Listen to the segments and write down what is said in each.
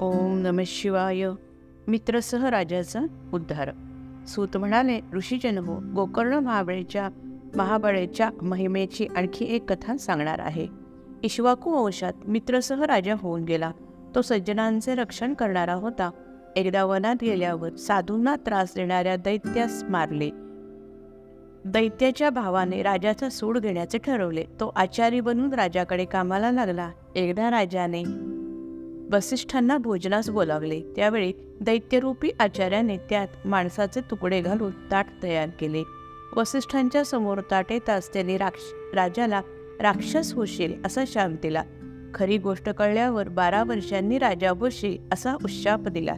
ओम नम शिवाय. मित्रसह राजाचा उद्धार. सूत म्हणाले ऋषीजन हो गोकर्ण महाबळेच्या महाबळेच्या महिमेची आणखी एक कथा सांगणार आहे. इश्वाकू वंशात मित्रसह राजा होऊन गेला. तो सज्जनांचे रक्षण करणारा होता. एकदा वनात गेल्यावर साधूंना त्रास देणाऱ्या दैत्यास मारले. दैत्याच्या भावाने राजाचा सूड घेण्याचे ठरवले. तो आचारी बनून राजाकडे कामाला लागला. एकदा राजाने वसिष्ठांना भोजनास बोलावले. त्यावेळी दैत्यरूपी आचार्याने त्यात माणसाचे तुकडे घालून ताट तयार केले. वसिष्ठांच्या समोर ताट येताच त्यांनी राक्ष राजाला राक्षस होशील असा शाप दिला खरी गोष्ट कळल्यावर बारा वर्षांनी राजा होशील असा उशाप दिला.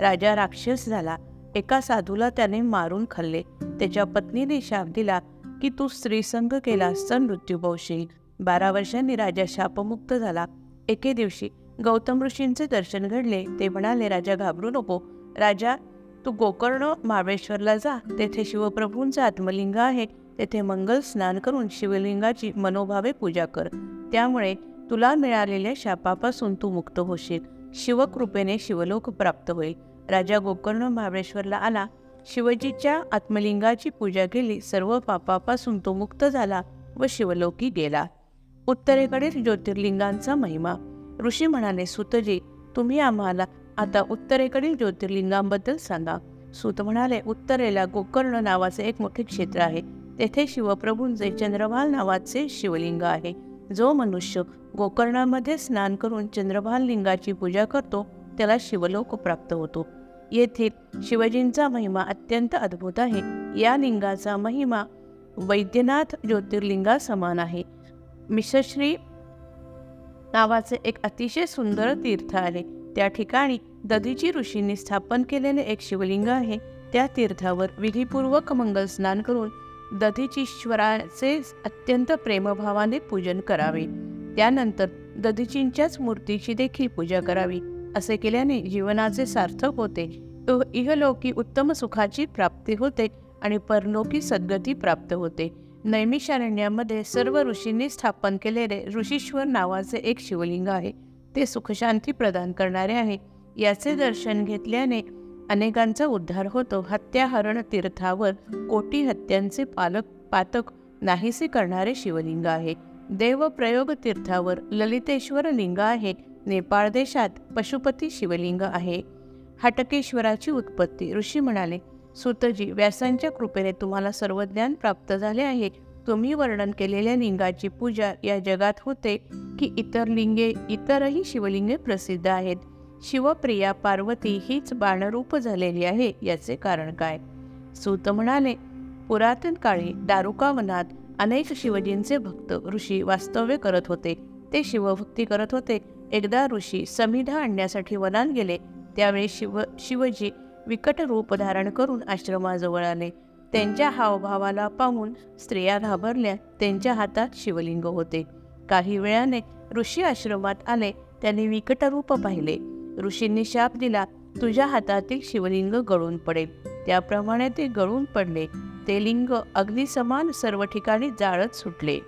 राजा राक्षस झाला. एका साधूला त्याने मारून खाल्ले. त्याच्या पत्नीने शाप दिला की तू स्त्रीसंग केलास तर मृत्यू पावशील. बारा वर्षांनी राजा शापमुक्त झाला. एके दिवशी गौतम ऋषींचे दर्शन घडले ते म्हणाले राजा घाबरू नको. राजा तू गोकर्ण महाबळेश्वरला जा. तेथे शिवप्रभूंचे आत्मलिंग आहे. तेथे मंगल स्नान करून शिवलिंगाची मनोभावे पूजा कर. त्यामुळे तुला मिळालेल्या शापापासून तू मुक्त होशील. शिवकृपेने शिवलोक प्राप्त होईल. राजा गोकर्ण महाबळेश्वरला आला. शिवजीच्या आत्मलिंगाची पूजा केली. सर्व पापापासून तो मुक्त झाला व शिवलोकी गेला. उत्तरेकडील ज्योतिर्लिंगांचा महिमा. ऋषी म्हणाले सुतजी तुम्ही आम्हाला आता उत्तरेकडील ज्योतिर्लिंगांबद्दल सांगा. सुत म्हणाले उत्तरेला गोकर्ण नावाचे एक मोठे क्षेत्र आहे. तेथे शिवप्रभूंचे चंद्रभाल नावाचे शिवलिंग आहे. जो मनुष्य गोकर्णामध्ये स्नान करून चंद्रभाल लिंगाची पूजा करतो त्याला शिवलोक प्राप्त होतो. येथील शिवजींचा महिमा अत्यंत अद्भुत आहे. या लिंगाचा महिमा वैद्यनाथ ज्योतिर्लिंगा समान आहे. मिश्रश्री नावाचे एक अतिशय सुंदर तीर्थ आहे. त्या ठिकाणी दधीची ऋषींनी स्थापन केलेले एक शिवलिंग आहे. त्या तीर्थावर विधीपूर्वक मंगल स्नान करून दधीचीश्वराचे अत्यंत प्रेमभावाने पूजन करावे. त्यानंतर दधीचींच्याच मूर्तीची देखील पूजा करावी असे केल्याने जीवनाचे सार्थक होते. इहलोकी उत्तम सुखाची प्राप्ती होते आणि परलोकी सद्गती प्राप्त होते. नैमिषारण्यामध्ये सर्व ऋषींनी स्थापन केलेले ऋषीश्वर नावाचे एक शिवलिंग आहे. ते सुखशांती प्रदान करणारे आहे. याचे दर्शन घेतल्याने अनेकांचा उद्धार होतो. हत्याहरण तीर्थावर कोटी हत्यांचे पालक पातक नाहीसे करणारे शिवलिंग आहे. देवप्रयोग तीर्थावर ललितेश्वर लिंग आहे. नेपाळ देशात पशुपती शिवलिंग आहे. हटकेश्वराची उत्पत्ती ऋषी म्हणाले सुतजी व्यासांच्या कृपेने तुम्हाला सर्व ज्ञान प्राप्त झाले आहे. तुम्ही वर्णन केलेल्या लिंगाची पूजा या जगात होते की इतर लिंगे इतरही शिवलिंगे प्रसिद्ध आहेत. शिवप्रिया पार्वती हीच बाणरूप झालेली आहे याचे कारण काय? सूत म्हणाले पुरातन काळी दारुकावनात अनेक शिवजींचे भक्त ऋषी वास्तव्य करत होते. ते शिवभक्ती करत होते. एकदा ऋषी समिधा आणण्यासाठी वनात गेले. त्यावेळी शिव शिवजी विकट रूप धारण करून आश्रमाजवळ आले त्यांच्या हावभावाला पाहून स्त्रिया घाबरल्या त्यांच्या हातात शिवलिंग होते. काही वेळाने ऋषी आश्रमात आले त्यांनी विकट रूप पाहिले. ऋषींनी शाप दिला तुझ्या हातातील शिवलिंग गळून पडेल. त्याप्रमाणे ते गळून पडले. ते लिंग अग्निसमान सर्व ठिकाणी जाळत सुटले.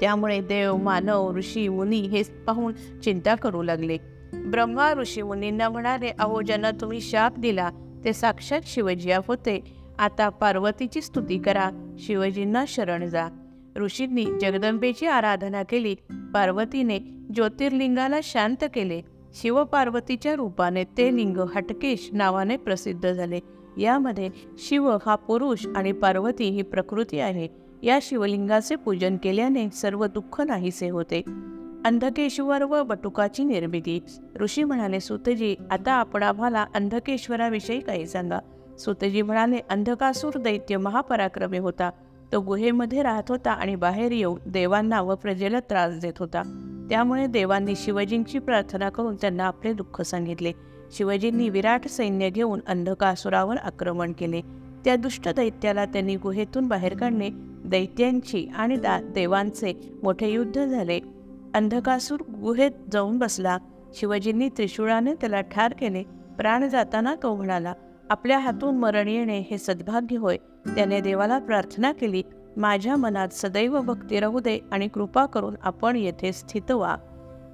त्यामुळे देव मानव ऋषी मुनी हे पाहून चिंता करू लागले. ब्रह्मा ऋषी मुनींना म्हणाले अहो ज्यांना तुम्ही शाप दिला ते साक्षात शिवजी होते. आता पार्वतीची स्तुती करा. शिवजींना शरण जा. ऋषींनी जगदंबेची आराधना केली. पार्वतीने ज्योतिर्लिंगाला शांत केले. शिवपार्वतीच्या रूपाने ते लिंग हटकेश नावाने प्रसिद्ध झाले. यामध्ये शिव हा पुरुष आणि पार्वती ही प्रकृती आहे. या शिवलिंगाचे पूजन केल्याने सर्व दुःख नाहीसे होते. अंधकेश्वर व बटुकाची निर्मिती. ऋषी म्हणाले सुतजी आता आपण आम्हाला अंधकेश्वराविषयी काही सांगा. सुतजी म्हणाले अंधकासूर दैत्य महापराक्रमी होता. तो गुहेमध्ये राहत होता आणि बाहेर येऊन देवांना व प्रजेला त्रास देत होता. त्यामुळे देवांनी शिवजींची प्रार्थना करून त्यांना आपले दुःख सांगितले. शिवजींनी विराट सैन्य घेऊन अंधकासुरावर आक्रमण केले. त्या दुष्ट दैत्याला त्यांनी गुहेतून बाहेर काढणे दैत्यांची आणि दा देवांचे मोठे युद्ध झाले. अंधकासूर गुहेत जाऊन बसला. शिवाजींनी त्रिशूळाने त्याला ठार केले. प्राण जाताना तो म्हणाला आपल्या हातून मरण येणे हे सद्भाग्य होय. त्याने देवाला प्रार्थना केली माझ्या मनात सदैव भक्ती राहू दे आणि कृपा करून आपण येथे स्थित व्हा.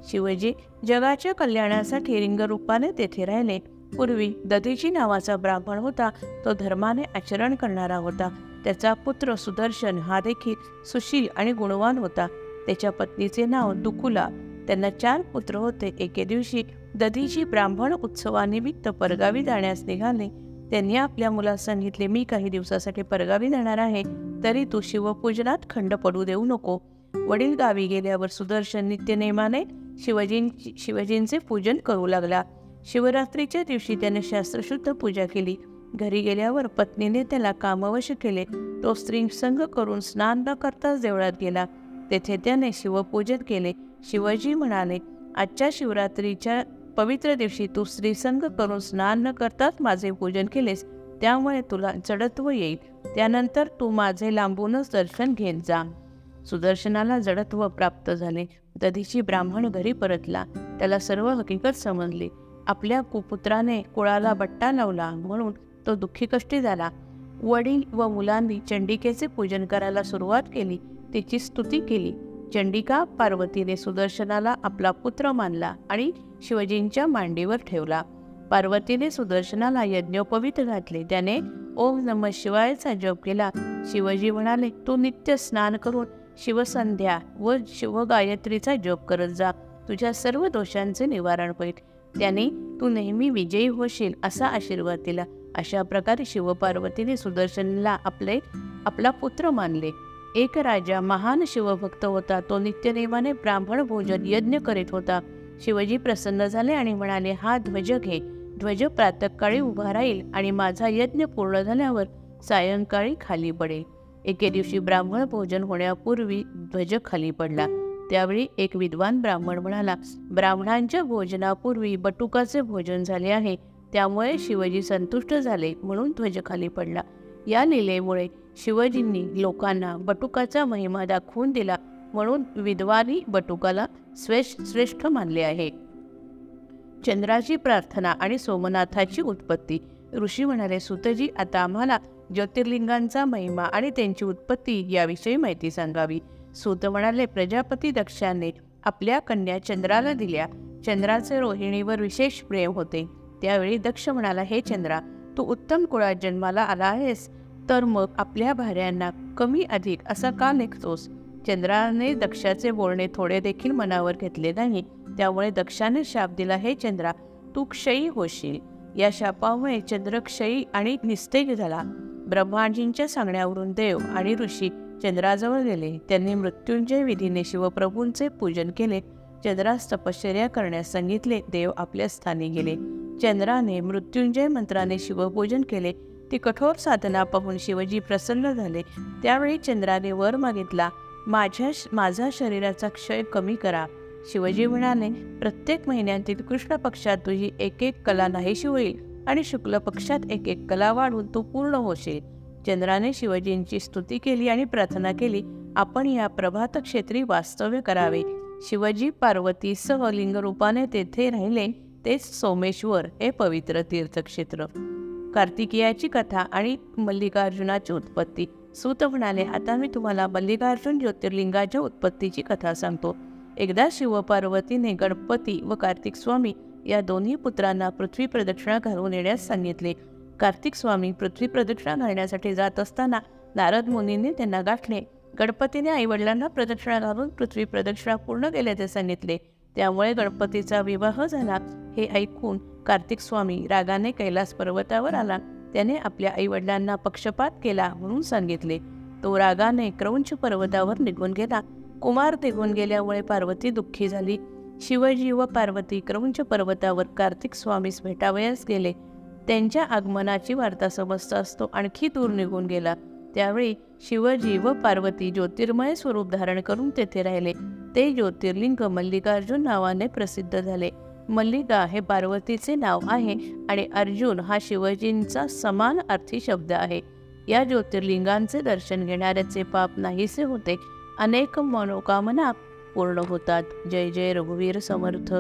शिवजी जगाच्या कल्याणासाठी रिंगरूपाने तेथे राहिले. पूर्वी दधीची नावाचा ब्राह्मण होता तो धर्माने आचरण करणारा होता. त्याचा पुत्र सुदर्शन हा देखील सुशील आणि गुणवान होता. त्याच्या पत्नीचे नाव दुकुला त्यांना चार पुत्र होते. एके दिवशी दधीची ब्राह्मण उत्सवानिमित्त परगावी जाण्यास निघाले. त्यांनी आपल्या मुलास सांगितले मी काही दिवसासाठी परगावी जाणार आहे. तरी तू शिवपूजनात खंड पडू देऊ नको. वडील गावी गेल्यावर सुदर्शन नित्यनेमाने शिवजींची शिवजींचे पूजन करू लागला. शिवरात्रीच्या दिवशी त्याने शास्त्रशुद्ध पूजा केली. घरी गेल्यावर पत्नीने त्याला कामवश केले. तो स्त्री संघ करून स्नान न करताच देवळात गेला. तेथे त्याने शिवपूजन केले. शिवजी म्हणाले आजच्या शिवरात्रीच्या पवित्र दिवशी तू स्त्रीसंग करून स्नान न करताच माझे पूजन केलेस. त्यामुळे तुला जडत्व येईल. त्यानंतर तू माझे लांबूनच दर्शन घेत जा. सुदर्शनाला जडत्व प्राप्त झाले. दधीची ब्राह्मण घरी परतला. त्याला सर्व हकीकत समजली. आपल्या कुपुत्राने कुळाला बट्टा लावला म्हणून तो दुःखी कष्टी झाला. वडील व मुलांनी चंडिकेचे पूजन करायला सुरुवात केली. तिची स्तुती केली. चंडिका पार्वतीने सुदर्शनाला आपला पुत्र मानला आणि शिवजींच्या मांडीवर ठेवला. पार्वतीने सुदर्शनाला यज्ञोपवित घातले. त्याने ओम नम शिवायचा जप केला. शिवजी म्हणाले तू नित्य स्नान करून शिवसंध्या व शिवगायत्रीचा जप करत जा. तुझ्या सर्व दोषांचे निवारण होईल. त्याने तू नेहमी विजयी होशील असा आशीर्वाद दिला. अशा प्रकारे शिवपार्वतीने सुदर्शनला आपले आपला पुत्र मानले. एक राजा महान शिवभक्त होता. तो नित्यनेमाने ब्राह्मण भोजन यज्ञ करीत होता. शिवजी प्रसन्न झाले आणि म्हणाले हा ध्वज घे. ध्वज प्रातकाळी उभा राहील आणि माझा यज्ञ पूर्ण झाल्यावर सायंकाळी खाली पडेल. एके दिवशी ब्राह्मण भोजन होण्यापूर्वी ध्वज खाली पडला. त्यावेळी एक विद्वान ब्राह्मण म्हणाला ब्राह्मणांच्या भोजनापूर्वी बटुकाचे भोजन झाले आहे. त्यामुळे शिवजी संतुष्ट झाले म्हणून ध्वज खाली पडला. या लिलेमुळे शिवजींनी लोकांना बटुकाचा महिमा दाखवून दिला म्हणून विद्वानी बटुकाला श्रेष्ठ श्रेष्ठ मानले आहे. चंद्राची प्रार्थना आणि सोमनाथाची उत्पत्ती. ऋषी म्हणाले सुतजी आता आम्हाला ज्योतिर्लिंगांचा महिमा आणि त्यांची उत्पत्ती याविषयी माहिती सांगावी. सूत म्हणाले प्रजापती दक्षाने आपल्या कन्या चंद्राला दिल्या. चंद्राचे रोहिणीवर विशेष प्रेम होते. त्यावेळी दक्ष म्हणाला हे चंद्रा तू उत्तम कुळात जन्माला आला आहेस. तर मग आपल्या भाऱ्यांना कमी अधिक असा का लेखतोस? चंद्राने दक्षाचे बोलणे थोडे देखील मनावर घेतले नाही त्यामुळे दक्षाने शाप दिला हे चंद्रा तू क्षयी होशील. या शापामुळे चंद्र क्षयी आणि निस्तेज झाला. ब्रह्माजींच्या सांगण्यावरून देव आणि ऋषी चंद्राजवळ गेले. त्यांनी मृत्युंजय विधीने शिवप्रभूंचे पूजन केले. चंद्रास तपश्चर्या करण्यास सांगितले. देव आपल्या स्थानी गेले. चंद्राने मृत्युंजय मंत्राने शिवपूजन केले. ती कठोर साधना पाहून शिवजी प्रसन्न झाले. त्यावेळी चंद्राने वर मागितला माझ्या माझा शरीराचा क्षय कमी करा. शिवजी म्हणाले प्रत्येक महिन्यातील कृष्ण पक्षात तुझी एक एक कला नाहीशी होईल आणि शुक्ल पक्षात एक एक कला वाढून तू पूर्ण होशील. चंद्राने शिवजींची स्तुती केली आणि प्रार्थना केली आपण या प्रभात क्षेत्री वास्तव्य करावे. शिवजी पार्वतीसह लिंगरूपाने तेथे राहिले तेच सोमेश्वर हे पवित्र तीर्थक्षेत्र. कार्तिकेयाची कथा आणि मल्लिकार्जुनाची उत्पत्ती सूत म्हणाले आता मी तुम्हाला मल्लिकार्जुन ज्योतिर्लिंगाच्या उत्पत्तीची कथा सांगतो. एकदा शिवपार्वतीने गणपती व कार्तिक स्वामी या दोन्ही पुत्रांना पृथ्वी प्रदक्षिणा घालून येण्यास सांगितले. कार्तिक स्वामी पृथ्वी प्रदक्षिणा घालण्यासाठी जात असताना नारद मुनींनी त्यांना गाठले. गणपतीने आईवडिलांना प्रदक्षिणा घालून पृथ्वी प्रदक्षिणा पूर्ण केल्याचे सांगितले. त्यामुळे गणपतीचा विवाह झाला हे ऐकून कार्तिक स्वामी रागाने कैलास पर्वतावर आला. त्याने आपल्या आईवडिलांना पक्षपात केला म्हणून सांगितले. तो रागाने क्रौंच पर्वतावर निघून गेला. कुमार निघून गेल्यामुळे पार्वती दुःखी झाली. शिवजी व पार्वती क्रौंच पर्वतावर कार्तिक स्वामीस भेटावयास गेले. त्यांच्या आगमनाची वार्ता समजताच तो आणखी दूर निघून गेला. त्यावेळी शिवजी व पार्वती ज्योतिर्मय स्वरूप धारण करून तेथे राहिले. ते ज्योतिर्लिंग मल्लिकार्जुन नावाने प्रसिद्ध झाले. मल्लिका हे पार्वतीचे नाव आहे आणि अर्जुन हा शिवजींचा समान अर्थी शब्द आहे. या ज्योतिर्लिंगांचे दर्शन घेणाऱ्याचे पाप नाहीसे होते. अनेक मनोकामना पूर्ण होतात. जय जय रघुवीर समर्थ.